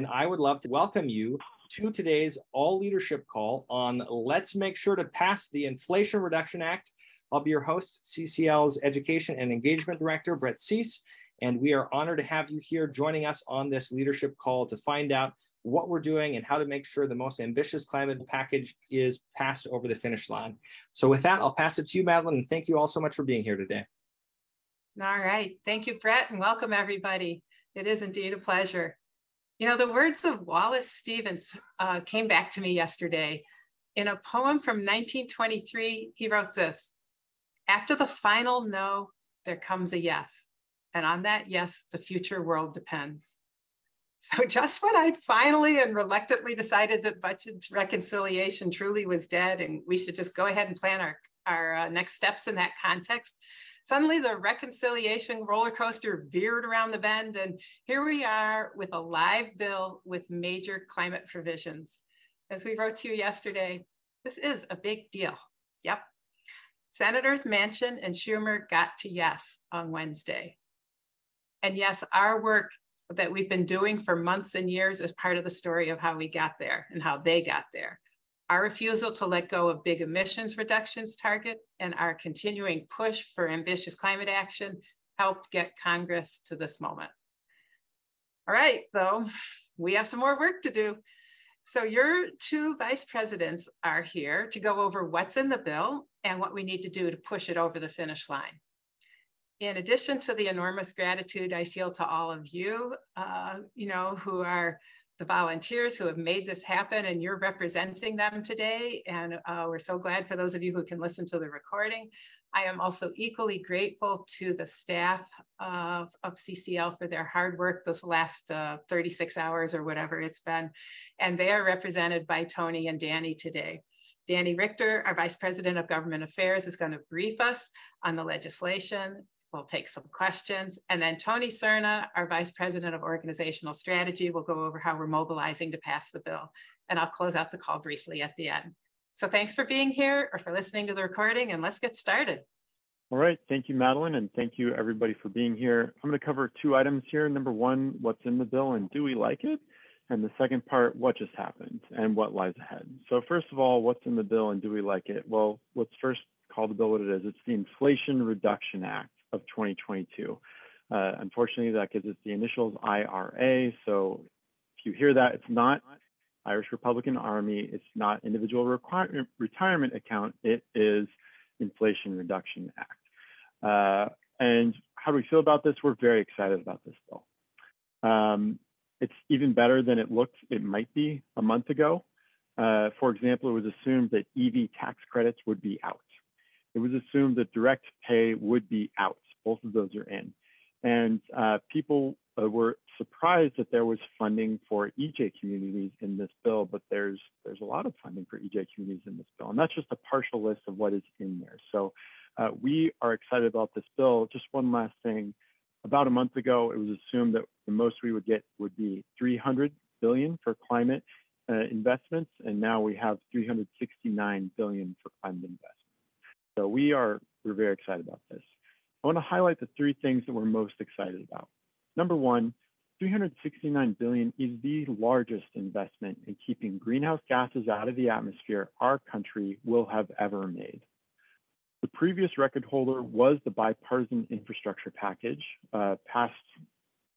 and I would love to welcome you to today's all leadership call on Let's Make Sure to Pass the Inflation Reduction Act. I'll be your host, CCL's Education and Engagement Director, Brett Cease, and we are honored to have you here joining us on this leadership call to find out what we're doing and how to make sure the most ambitious climate package is passed over the finish line. So with that, I'll pass it to you, Madeline, and thank you all so much for being here today. All right. Thank you, Brett, and welcome everybody. It is indeed a pleasure. You know, the words of Wallace Stevens uh, came back to me yesterday. In a poem from 1923, he wrote this After the final no, there comes a yes. And on that yes, the future world depends. So, just when I finally and reluctantly decided that budget reconciliation truly was dead and we should just go ahead and plan our, our uh, next steps in that context, Suddenly the reconciliation roller coaster veered around the bend and here we are with a live bill with major climate provisions. As we wrote to you yesterday, this is a big deal. Yep. Senators Manchin and Schumer got to yes on Wednesday. And yes, our work that we've been doing for months and years is part of the story of how we got there and how they got there. Our refusal to let go of big emissions reductions target and our continuing push for ambitious climate action helped get Congress to this moment. All right, though, we have some more work to do. So your two vice presidents are here to go over what's in the bill and what we need to do to push it over the finish line. In addition to the enormous gratitude I feel to all of you, uh, you know, who are the volunteers who have made this happen and you're representing them today. And uh, we're so glad for those of you who can listen to the recording. I am also equally grateful to the staff of, of CCL for their hard work this last uh, 36 hours or whatever it's been. And they are represented by Tony and Danny today. Danny Richter, our Vice President of Government Affairs, is going to brief us on the legislation. We'll take some questions. And then Tony Sirna, our Vice President of Organizational Strategy, will go over how we're mobilizing to pass the bill. And I'll close out the call briefly at the end. So thanks for being here or for listening to the recording and let's get started. All right, thank you, Madeline, and thank you everybody for being here. I'm gonna cover two items here. Number one, what's in the bill and do we like it? And the second part, what just happened and what lies ahead. So first of all, what's in the bill and do we like it? Well, let's first call the bill what it is. It's the Inflation Reduction Act of 2022. Uh, unfortunately, that gives us the initials IRA. So if you hear that, it's not Irish Republican Army. It's not individual retirement account. It is Inflation Reduction Act. Uh, and how do we feel about this? We're very excited about this bill. Um, it's even better than it looked it might be a month ago. Uh, for example, it was assumed that EV tax credits would be out it was assumed that direct pay would be out. Both of those are in. And uh, people uh, were surprised that there was funding for EJ communities in this bill, but there's there's a lot of funding for EJ communities in this bill, and that's just a partial list of what is in there. So uh, we are excited about this bill. Just one last thing: about a month ago, it was assumed that the most we would get would be 300 billion for climate uh, investments, and now we have 369 billion for climate investments. So we are we're very excited about this. I want to highlight the three things that we're most excited about. Number one, 369 billion is the largest investment in keeping greenhouse gases out of the atmosphere our country will have ever made. The previous record holder was the bipartisan infrastructure package uh, passed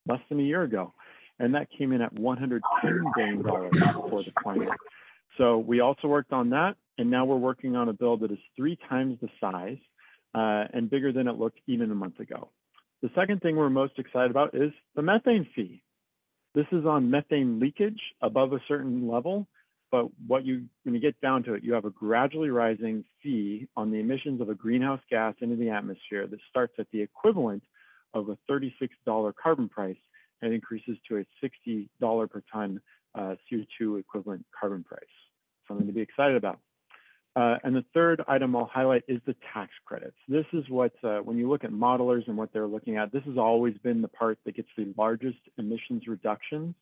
less than a year ago, and that came in at 110 billion dollars for the climate. So we also worked on that, and now we're working on a bill that is three times the size uh, and bigger than it looked even a month ago. The second thing we're most excited about is the methane fee. This is on methane leakage above a certain level, but what you, when you get down to it, you have a gradually rising fee on the emissions of a greenhouse gas into the atmosphere that starts at the equivalent of a $36 carbon price and increases to a $60 per ton uh, CO2 equivalent carbon price. Something to be excited about. Uh, and the third item I'll highlight is the tax credits. This is what, uh, when you look at modelers and what they're looking at, this has always been the part that gets the largest emissions reductions.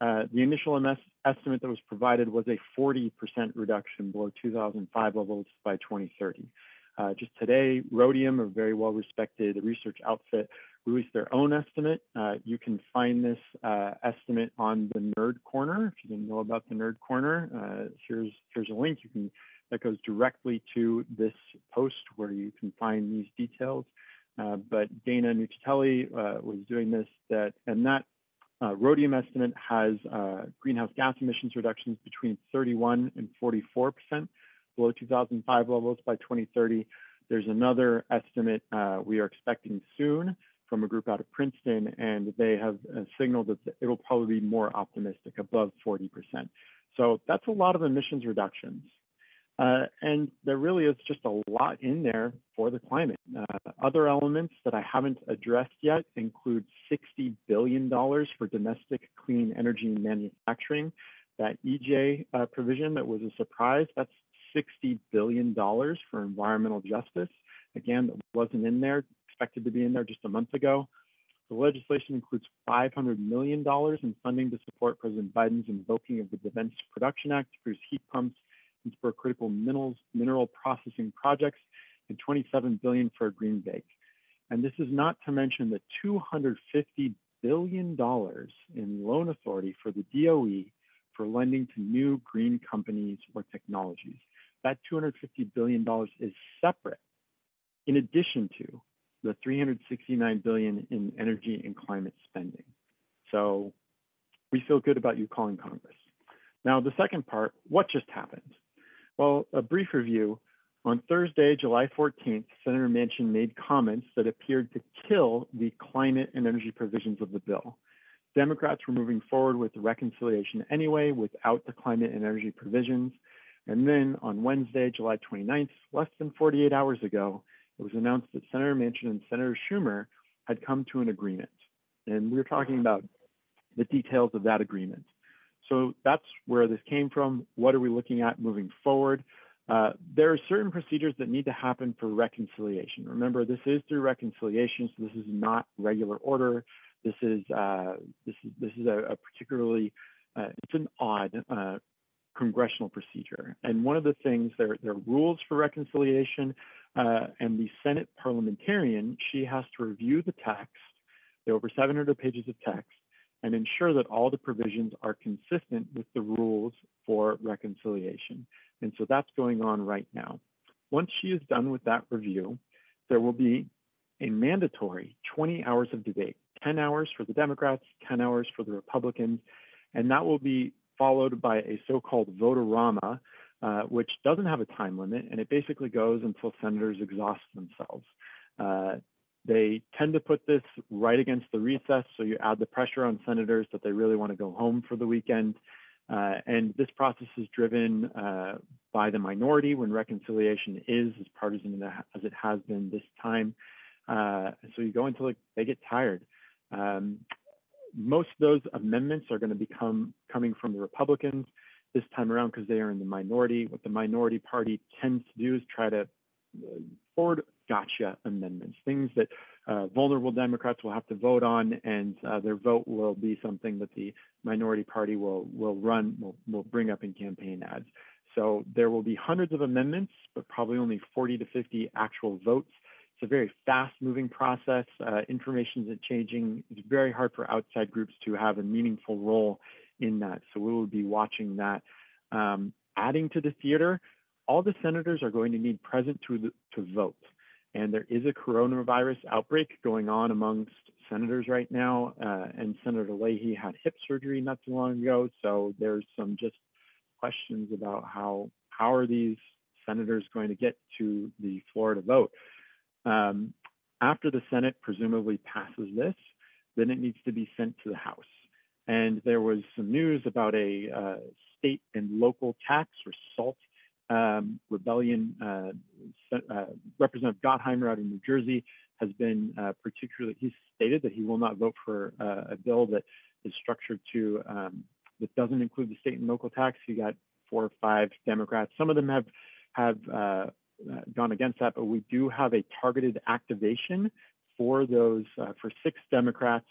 Uh, the initial estimate that was provided was a 40% reduction below 2005 levels by 2030. Uh, just today, Rhodium, a very well-respected research outfit, released their own estimate. Uh, you can find this uh, estimate on the Nerd Corner. If you didn't know about the Nerd Corner, here's here's a link. You can that goes directly to this post where you can find these details. Uh, but Dana Nuccitelli uh, was doing this that and that uh, rhodium estimate has greenhouse gas emissions reductions between 31 and 44 percent below 2005 levels by 2030. There's another estimate we are expecting soon from a group out of Princeton, and they have uh, signaled that it will probably be more optimistic, above 40%. So that's a lot of emissions reductions. Uh, and there really is just a lot in there for the climate. Uh, other elements that I haven't addressed yet include $60 billion for domestic clean energy manufacturing. That EJ uh, provision that was a surprise, that's $60 billion for environmental justice. Again, that wasn't in there expected to be in there just a month ago. The legislation includes $500 million in funding to support President Biden's invoking of the Defense Production Act to produce heat pumps spur critical minerals, mineral processing projects, and 27 billion for a green bank. And this is not to mention the $250 billion in loan authority for the DOE for lending to new green companies or technologies. That $250 billion is separate in addition to the 369 billion in energy and climate spending. So we feel good about you calling Congress. Now, the second part, what just happened? Well, a brief review. On Thursday, July 14th, Senator Manchin made comments that appeared to kill the climate and energy provisions of the bill. Democrats were moving forward with the reconciliation anyway without the climate and energy provisions. And then on Wednesday, July 29th, less than 48 hours ago, it was announced that Senator Manchin and Senator Schumer had come to an agreement. And we were talking about the details of that agreement. So that's where this came from. What are we looking at moving forward? Uh, there are certain procedures that need to happen for reconciliation. Remember, this is through reconciliation, so this is not regular order. This is uh, this is this is a, a particularly uh, it's an odd uh, congressional procedure. And one of the things there there are rules for reconciliation. Uh, and the Senate parliamentarian, she has to review the text, the over 700 pages of text, and ensure that all the provisions are consistent with the rules for reconciliation. And so that's going on right now. Once she is done with that review, there will be a mandatory 20 hours of debate, 10 hours for the Democrats, 10 hours for the Republicans, and that will be followed by a so-called vote-a-rama, uh, which doesn't have a time limit, and it basically goes until senators exhaust themselves. Uh, they tend to put this right against the recess, so you add the pressure on senators that they really want to go home for the weekend. Uh, and this process is driven uh, by the minority when reconciliation is as partisan as it has been this time. Uh, so you go until they get tired. Um, most of those amendments are going to become coming from the Republicans this time around because they are in the minority. What the minority party tends to do is try to uh, forward gotcha amendments, things that uh, vulnerable Democrats will have to vote on, and uh, their vote will be something that the minority party will will run will, will bring up in campaign ads. So there will be hundreds of amendments, but probably only 40 to 50 actual votes. It's a very fast-moving process. Uh, information is changing. It's very hard for outside groups to have a meaningful role in that. So we will be watching that. Um, adding to the theater, all the senators are going to need present to, the, to vote. And there is a coronavirus outbreak going on amongst senators right now. Uh, and Senator Leahy had hip surgery not too long ago. So there's some just questions about how, how are these senators going to get to the to vote. Um, after the Senate presumably passes this, then it needs to be sent to the House. And there was some news about a uh, state and local tax or SALT um, rebellion. Uh, uh, Representative Gottheimer out of New Jersey has been uh, particularly, he's stated that he will not vote for uh, a bill that is structured to, um, that doesn't include the state and local tax. He got four or five Democrats. Some of them have, have uh, gone against that, but we do have a targeted activation for those, for six Democrats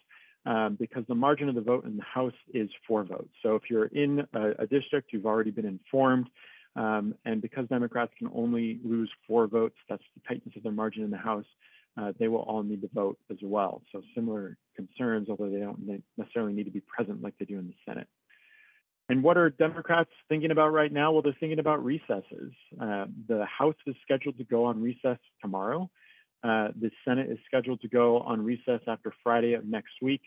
um, because the margin of the vote in the House is four votes. So if you're in a, a district, you've already been informed. Um, and because Democrats can only lose four votes, that's the tightness of their margin in the House, uh, they will all need to vote as well. So similar concerns, although they don't necessarily need to be present like they do in the Senate. And what are Democrats thinking about right now? Well, they're thinking about recesses. Uh, the House is scheduled to go on recess tomorrow. Uh, the Senate is scheduled to go on recess after Friday of next week.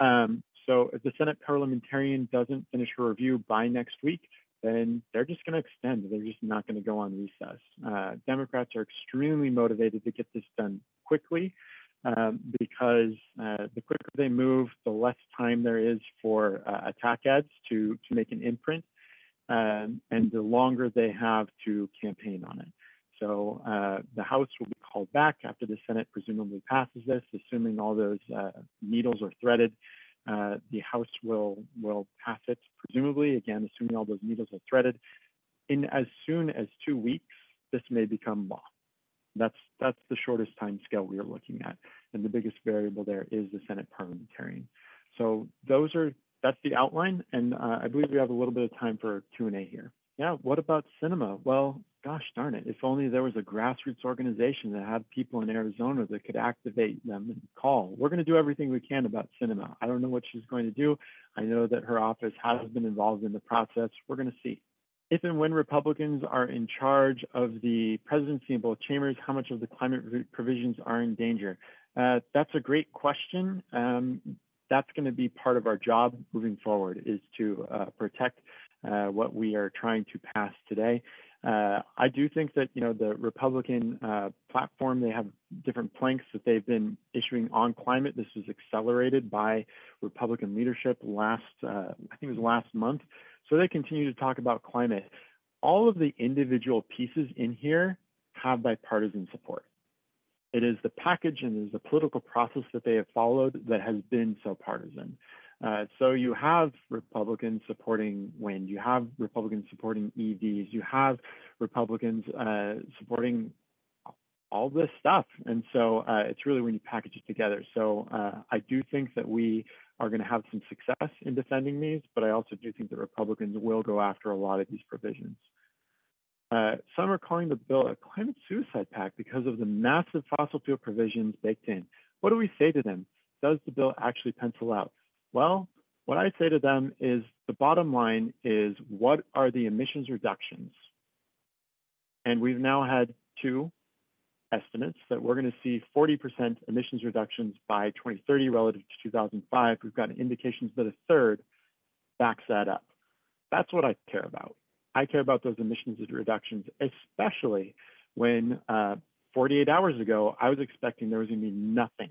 Um, so if the Senate parliamentarian doesn't finish her review by next week, then they're just going to extend. They're just not going to go on recess. Uh, Democrats are extremely motivated to get this done quickly um, because uh, the quicker they move, the less time there is for uh, attack ads to, to make an imprint, um, and the longer they have to campaign on it. So uh, the House will be called back after the Senate presumably passes this, assuming all those uh, needles are threaded. Uh, the House will will pass it, presumably, again, assuming all those needles are threaded. In as soon as two weeks, this may become law. That's that's the shortest time scale we are looking at, and the biggest variable there is the Senate parliamentarian. So those are that's the outline, and uh, I believe we have a little bit of time for Q and A here. Yeah, what about Sinema? Well, gosh darn it, if only there was a grassroots organization that had people in Arizona that could activate them and call. We're going to do everything we can about Sinema. I don't know what she's going to do. I know that her office has been involved in the process. We're going to see if and when Republicans are in charge of the presidency in both chambers, how much of the climate provisions are in danger? Uh, that's a great question. Um, that's going to be part of our job moving forward is to uh, protect uh, what we are trying to pass today. Uh, I do think that you know the Republican uh, platform they have different planks that they've been issuing on climate. This was accelerated by Republican leadership last uh, I think it was last month. So they continue to talk about climate. All of the individual pieces in here have bipartisan support. It is the package and it is the political process that they have followed that has been so partisan. Uh, so you have Republicans supporting wind, you have Republicans supporting EVs, you have Republicans uh, supporting all this stuff. And so uh, it's really when you package it together. So uh, I do think that we are going to have some success in defending these, but I also do think that Republicans will go after a lot of these provisions. Uh, some are calling the bill a climate suicide pact because of the massive fossil fuel provisions baked in. What do we say to them? Does the bill actually pencil out? Well, what I say to them is the bottom line is what are the emissions reductions? And we've now had two estimates that we're going to see 40% emissions reductions by 2030 relative to 2005. We've got indications that a third backs that up. That's what I care about. I care about those emissions reductions, especially when uh, 48 hours ago, I was expecting there was going to be nothing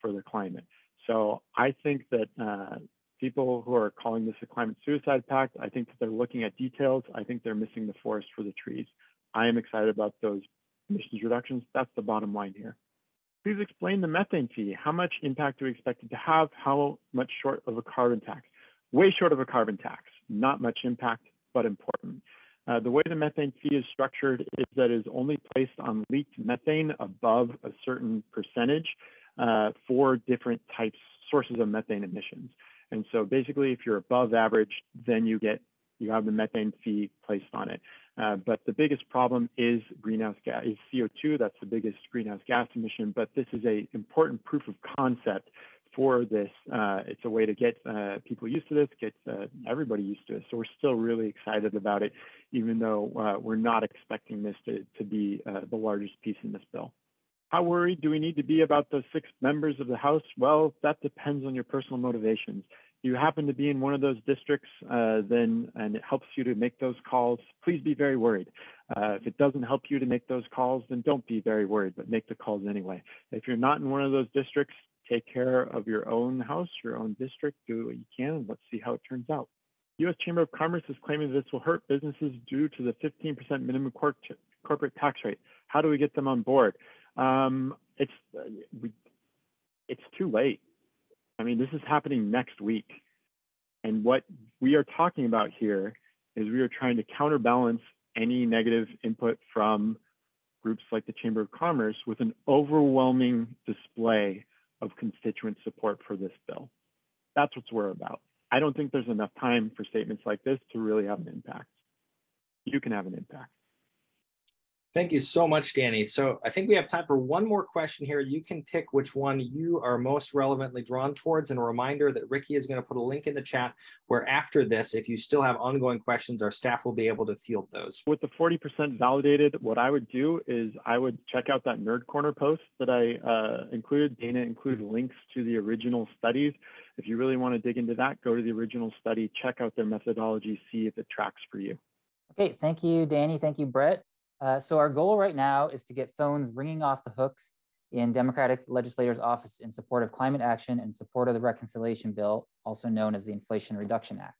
for the climate. So I think that uh, people who are calling this a climate suicide pact, I think that they're looking at details. I think they're missing the forest for the trees. I am excited about those emissions reductions. That's the bottom line here. Please explain the methane fee. How much impact do we expect it to have? How much short of a carbon tax? Way short of a carbon tax. Not much impact, but important. Uh, the way the methane fee is structured is that it is only placed on leaked methane above a certain percentage uh, for different types, sources of methane emissions. And so basically, if you're above average, then you get you have the methane fee placed on it. Uh, but the biggest problem is greenhouse gas, is CO2. That's the biggest greenhouse gas emission. But this is a important proof of concept for this. Uh, it's a way to get uh, people used to this, get uh, everybody used to it. So we're still really excited about it, even though uh, we're not expecting this to, to be uh, the largest piece in this bill. How worried do we need to be about those six members of the House? Well, that depends on your personal motivations If you happen to be in one of those districts, uh, then and it helps you to make those calls, please be very worried. Uh, if it doesn't help you to make those calls, then don't be very worried, but make the calls anyway. If you're not in one of those districts, take care of your own house, your own district, do what you can, and let's see how it turns out. U.S. Chamber of Commerce is claiming this will hurt businesses due to the 15% minimum cor corporate tax rate. How do we get them on board? Um, it's uh, we, it's too late. I mean, this is happening next week. And what we are talking about here is we are trying to counterbalance any negative input from groups like the Chamber of Commerce with an overwhelming display of constituent support for this bill. That's what we're about. I don't think there's enough time for statements like this to really have an impact. you can have an impact. Thank you so much, Danny. So I think we have time for one more question here. You can pick which one you are most relevantly drawn towards. And a reminder that Ricky is going to put a link in the chat where after this, if you still have ongoing questions, our staff will be able to field those. With the 40% validated, what I would do is I would check out that Nerd Corner post that I uh, included. Dana included links to the original studies. If you really want to dig into that, go to the original study, check out their methodology, see if it tracks for you. Okay, thank you, Danny. Thank you, Brett. Uh, so our goal right now is to get phones ringing off the hooks in Democratic legislators' office in support of climate action and support of the reconciliation bill, also known as the Inflation Reduction Act.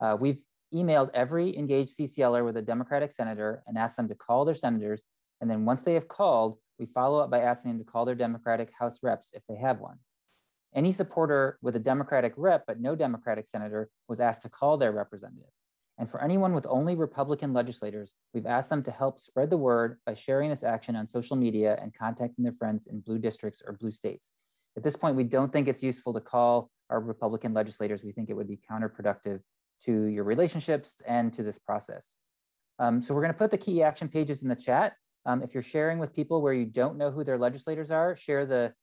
Uh, we've emailed every engaged CCLer with a Democratic senator and asked them to call their senators. And then once they have called, we follow up by asking them to call their Democratic House reps if they have one. Any supporter with a Democratic rep but no Democratic senator was asked to call their representative. And for anyone with only Republican legislators, we've asked them to help spread the word by sharing this action on social media and contacting their friends in blue districts or blue states. At this point, we don't think it's useful to call our Republican legislators. We think it would be counterproductive to your relationships and to this process. Um, so we're gonna put the key action pages in the chat. Um, if you're sharing with people where you don't know who their legislators are, share the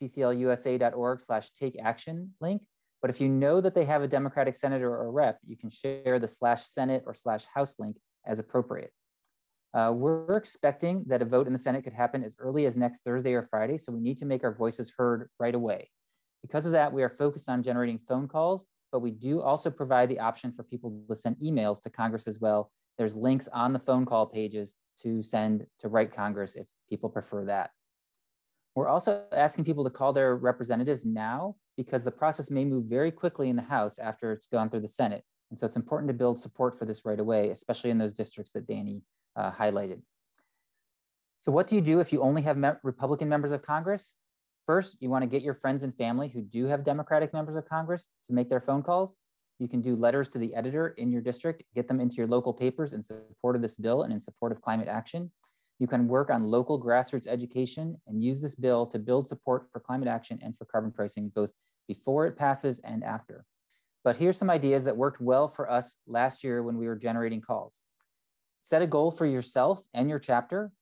cclusa.org slash take action link but if you know that they have a Democratic senator or rep, you can share the slash Senate or slash House link as appropriate. Uh, we're expecting that a vote in the Senate could happen as early as next Thursday or Friday, so we need to make our voices heard right away. Because of that, we are focused on generating phone calls, but we do also provide the option for people to send emails to Congress as well. There's links on the phone call pages to send to write Congress if people prefer that. We're also asking people to call their representatives now because the process may move very quickly in the House after it's gone through the Senate. And so it's important to build support for this right away, especially in those districts that Danny uh, highlighted. So what do you do if you only have me Republican members of Congress? First, you wanna get your friends and family who do have Democratic members of Congress to make their phone calls. You can do letters to the editor in your district, get them into your local papers in support of this bill and in support of climate action. You can work on local grassroots education and use this bill to build support for climate action and for carbon pricing, both before it passes and after. But here's some ideas that worked well for us last year when we were generating calls. Set a goal for yourself and your chapter.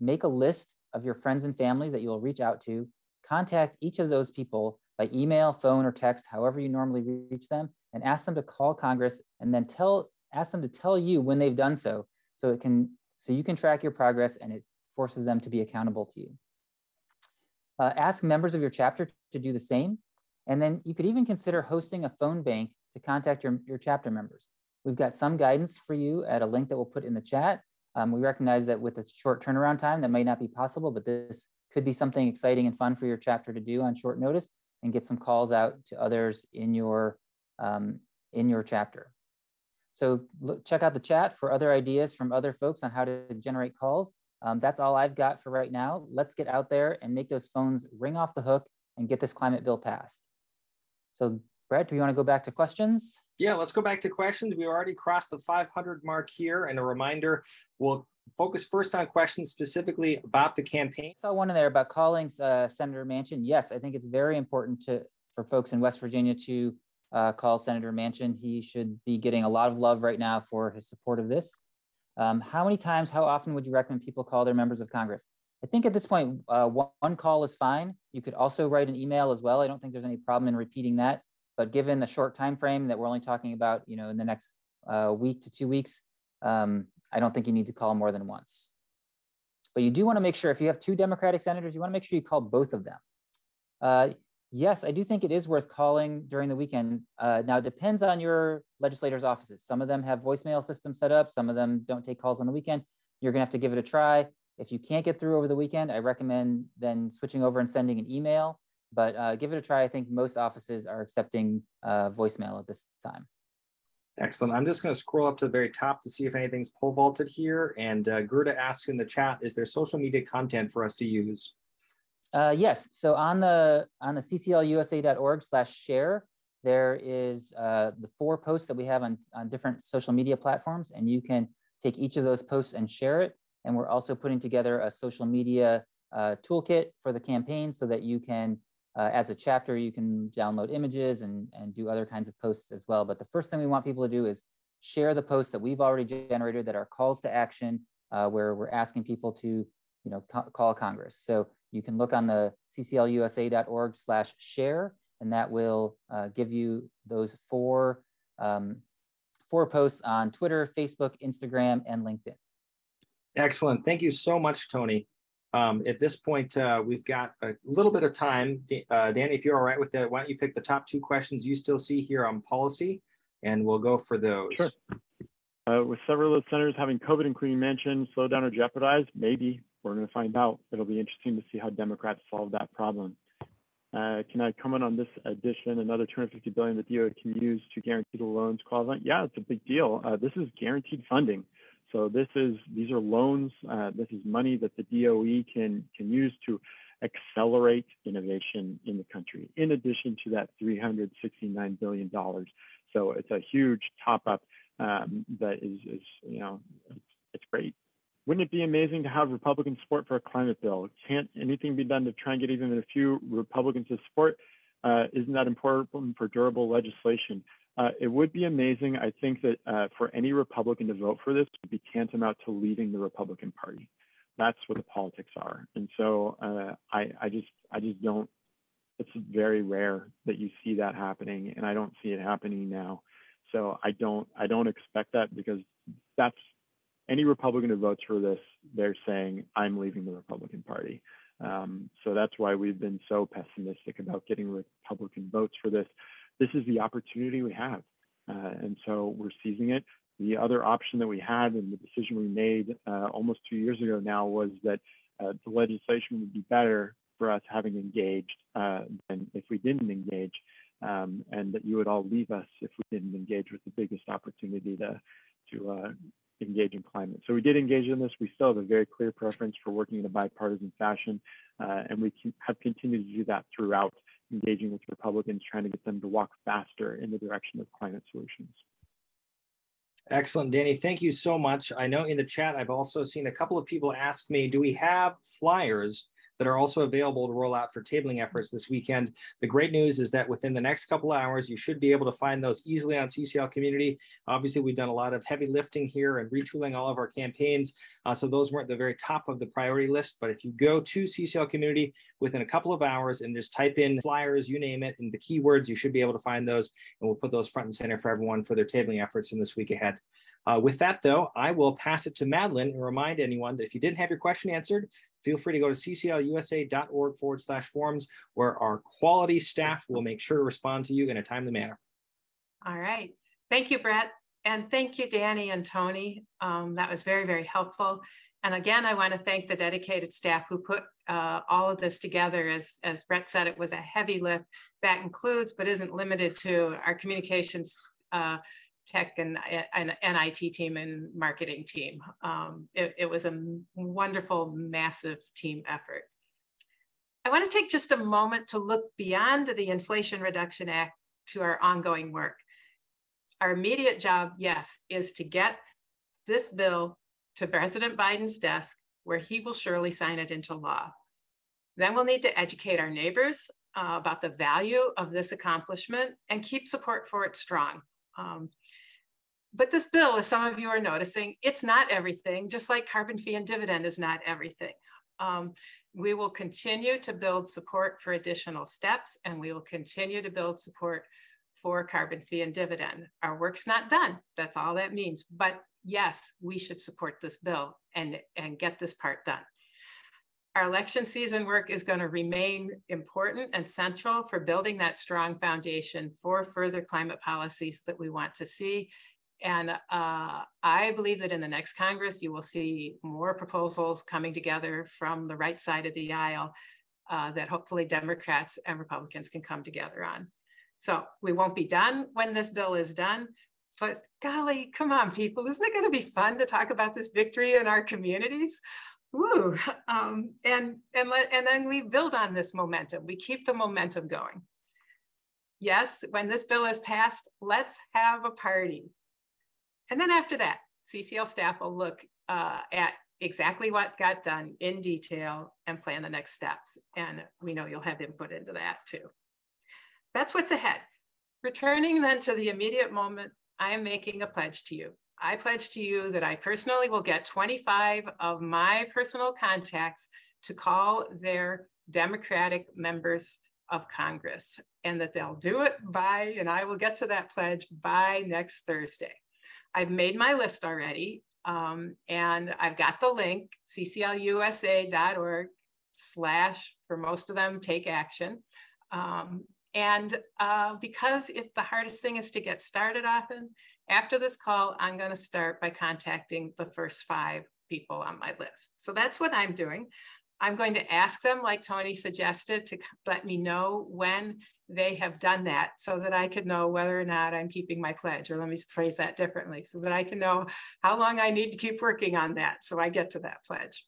Make a list of your friends and family that you'll reach out to. Contact each of those people by email, phone, or text, however you normally reach them, and ask them to call Congress and then tell ask them to tell you when they've done so so it can so you can track your progress and it forces them to be accountable to you. Uh, ask members of your chapter to do the same. And then you could even consider hosting a phone bank to contact your, your chapter members. We've got some guidance for you at a link that we'll put in the chat. Um, we recognize that with a short turnaround time, that might not be possible, but this could be something exciting and fun for your chapter to do on short notice and get some calls out to others in your, um, in your chapter. So look, check out the chat for other ideas from other folks on how to generate calls. Um, that's all I've got for right now. Let's get out there and make those phones ring off the hook and get this climate bill passed. So Brett, do you want to go back to questions? Yeah, let's go back to questions. We already crossed the 500 mark here. And a reminder, we'll focus first on questions specifically about the campaign. I saw one in there about calling uh, Senator Manchin. Yes, I think it's very important to for folks in West Virginia to uh, call Senator Manchin. He should be getting a lot of love right now for his support of this. Um, how many times, how often would you recommend people call their members of Congress? I think at this point, uh, one, one call is fine. You could also write an email as well. I don't think there's any problem in repeating that. But given the short time frame that we're only talking about, you know, in the next uh, week to two weeks, um, I don't think you need to call more than once. But you do want to make sure if you have two Democratic senators, you want to make sure you call both of them. Uh, Yes, I do think it is worth calling during the weekend. Uh, now, it depends on your legislators' offices. Some of them have voicemail systems set up, some of them don't take calls on the weekend. You're going to have to give it a try. If you can't get through over the weekend, I recommend then switching over and sending an email. But uh, give it a try. I think most offices are accepting uh, voicemail at this time. Excellent. I'm just going to scroll up to the very top to see if anything's pole vaulted here. And uh, Gerda asks in the chat, is there social media content for us to use? Uh, yes. So on the on the cclusa.org slash share, there is uh, the four posts that we have on, on different social media platforms, and you can take each of those posts and share it. And we're also putting together a social media uh, toolkit for the campaign so that you can, uh, as a chapter, you can download images and, and do other kinds of posts as well. But the first thing we want people to do is share the posts that we've already generated that are calls to action, uh, where we're asking people to, you know, call Congress. So you can look on the cclusa.org slash share, and that will uh, give you those four, um, four posts on Twitter, Facebook, Instagram, and LinkedIn. Excellent. Thank you so much, Tony. Um, at this point, uh, we've got a little bit of time. Uh, Danny, if you're all right with that, why don't you pick the top two questions you still see here on policy, and we'll go for those. Sure. Uh, with several of the centers having COVID, including Manchin, slow down or jeopardized, maybe we're going to find out. It'll be interesting to see how Democrats solve that problem. Uh, can I comment on this addition? Another 250 billion the DOE can use to guarantee the loans qualify? Yeah, it's a big deal. Uh, this is guaranteed funding. So this is these are loans. Uh, this is money that the DOE can can use to accelerate innovation in the country. In addition to that 369 billion dollars, so it's a huge top up um, that is is you know it's, it's great. Wouldn't it be amazing to have Republican support for a climate bill? Can't anything be done to try and get even a few Republicans to support? Uh, isn't that important for durable legislation? Uh, it would be amazing. I think that uh, for any Republican to vote for this would be tantamount to leaving the Republican Party. That's what the politics are. And so uh, I, I just, I just don't. It's very rare that you see that happening, and I don't see it happening now. So I don't, I don't expect that because that's any Republican who votes for this, they're saying I'm leaving the Republican Party. Um, so that's why we've been so pessimistic about getting Republican votes for this this is the opportunity we have. Uh, and so we're seizing it. The other option that we had and the decision we made uh, almost two years ago now was that uh, the legislation would be better for us having engaged uh, than if we didn't engage, um, and that you would all leave us if we didn't engage with the biggest opportunity to, to uh, engage in climate. So we did engage in this. We still have a very clear preference for working in a bipartisan fashion, uh, and we have continued to do that throughout engaging with Republicans, trying to get them to walk faster in the direction of climate solutions. Excellent, Danny. Thank you so much. I know in the chat, I've also seen a couple of people ask me, do we have flyers that are also available to roll out for tabling efforts this weekend. The great news is that within the next couple hours, you should be able to find those easily on CCL Community. Obviously, we've done a lot of heavy lifting here and retooling all of our campaigns. Uh, so those weren't the very top of the priority list. But if you go to CCL Community within a couple of hours and just type in flyers, you name it, and the keywords, you should be able to find those. And we'll put those front and center for everyone for their tabling efforts in this week ahead. Uh, with that, though, I will pass it to Madeline and remind anyone that if you didn't have your question answered, feel free to go to cclusa.org forward slash forms, where our quality staff will make sure to respond to you in a timely manner. All right. Thank you, Brett. And thank you, Danny and Tony. Um, that was very, very helpful. And again, I want to thank the dedicated staff who put uh, all of this together. As, as Brett said, it was a heavy lift that includes, but isn't limited to, our communications uh, tech and, and, and IT team and marketing team. Um, it, it was a wonderful, massive team effort. I want to take just a moment to look beyond the Inflation Reduction Act to our ongoing work. Our immediate job, yes, is to get this bill to President Biden's desk where he will surely sign it into law. Then we'll need to educate our neighbors uh, about the value of this accomplishment and keep support for it strong. Um, but this bill, as some of you are noticing, it's not everything, just like carbon fee and dividend is not everything. Um, we will continue to build support for additional steps and we will continue to build support for carbon fee and dividend. Our work's not done. That's all that means. But yes, we should support this bill and, and get this part done. Our election season work is going to remain important and central for building that strong foundation for further climate policies that we want to see and uh, I believe that in the next Congress, you will see more proposals coming together from the right side of the aisle uh, that hopefully Democrats and Republicans can come together on. So we won't be done when this bill is done, but golly, come on, people, isn't it going to be fun to talk about this victory in our communities? Woo! Um, and and let, and then we build on this momentum. We keep the momentum going. Yes, when this bill is passed, let's have a party. And then after that, CCL staff will look uh, at exactly what got done in detail and plan the next steps. And we know you'll have input into that too. That's what's ahead. Returning then to the immediate moment I am making a pledge to you. I pledge to you that I personally will get 25 of my personal contacts to call their Democratic members of Congress and that they'll do it by, and I will get to that pledge by next Thursday. I've made my list already um, and I've got the link, cclusa.org slash, for most of them, take action. Um, and uh, because it, the hardest thing is to get started often, after this call, I'm going to start by contacting the first five people on my list. So that's what I'm doing. I'm going to ask them, like Tony suggested, to let me know when they have done that so that I could know whether or not I'm keeping my pledge, or let me phrase that differently, so that I can know how long I need to keep working on that so I get to that pledge.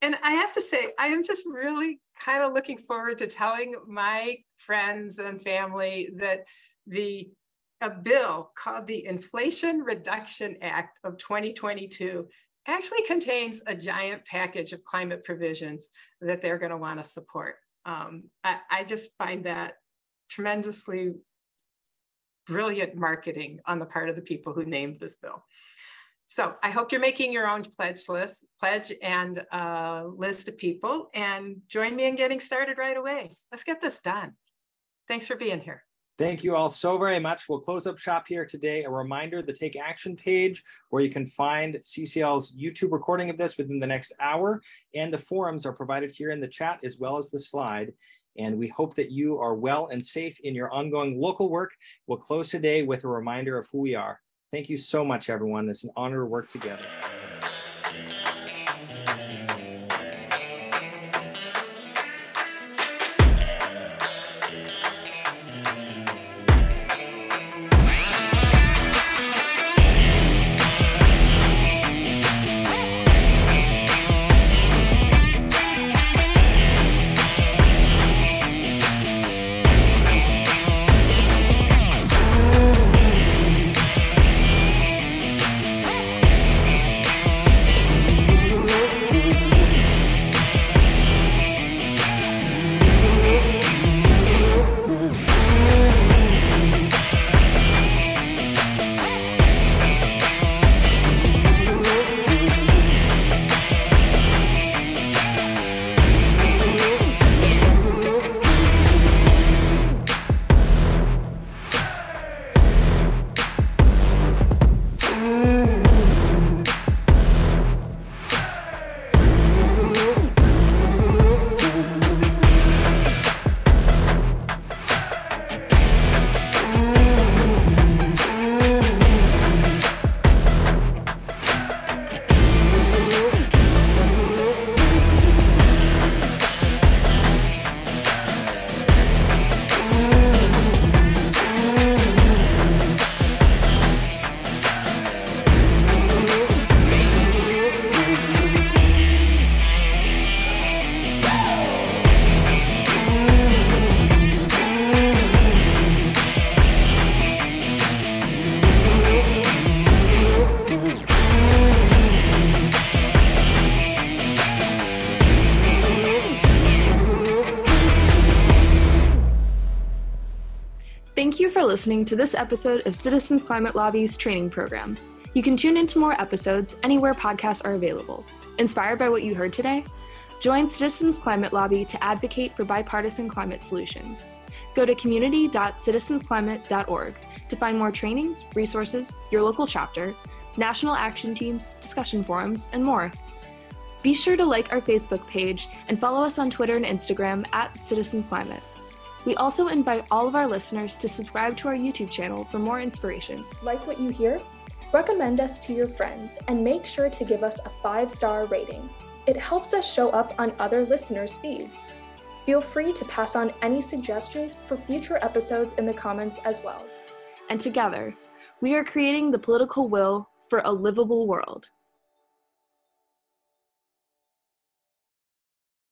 And I have to say, I am just really kind of looking forward to telling my friends and family that the a bill called the Inflation Reduction Act of 2022 actually contains a giant package of climate provisions that they're going to want to support. Um, I, I just find that tremendously brilliant marketing on the part of the people who named this bill. So I hope you're making your own pledge list, pledge and uh, list of people and join me in getting started right away. Let's get this done. Thanks for being here. Thank you all so very much. We'll close up shop here today. A reminder, the Take Action page where you can find CCL's YouTube recording of this within the next hour and the forums are provided here in the chat as well as the slide. And we hope that you are well and safe in your ongoing local work. We'll close today with a reminder of who we are. Thank you so much, everyone. It's an honor to work together. Listening to this episode of Citizens Climate Lobby's training program. You can tune into more episodes anywhere podcasts are available. Inspired by what you heard today? Join Citizens Climate Lobby to advocate for bipartisan climate solutions. Go to community.citizensclimate.org to find more trainings, resources, your local chapter, national action teams, discussion forums, and more. Be sure to like our Facebook page and follow us on Twitter and Instagram at Citizens Climate. We also invite all of our listeners to subscribe to our YouTube channel for more inspiration. Like what you hear? Recommend us to your friends and make sure to give us a five star rating. It helps us show up on other listeners' feeds. Feel free to pass on any suggestions for future episodes in the comments as well. And together, we are creating the political will for a livable world.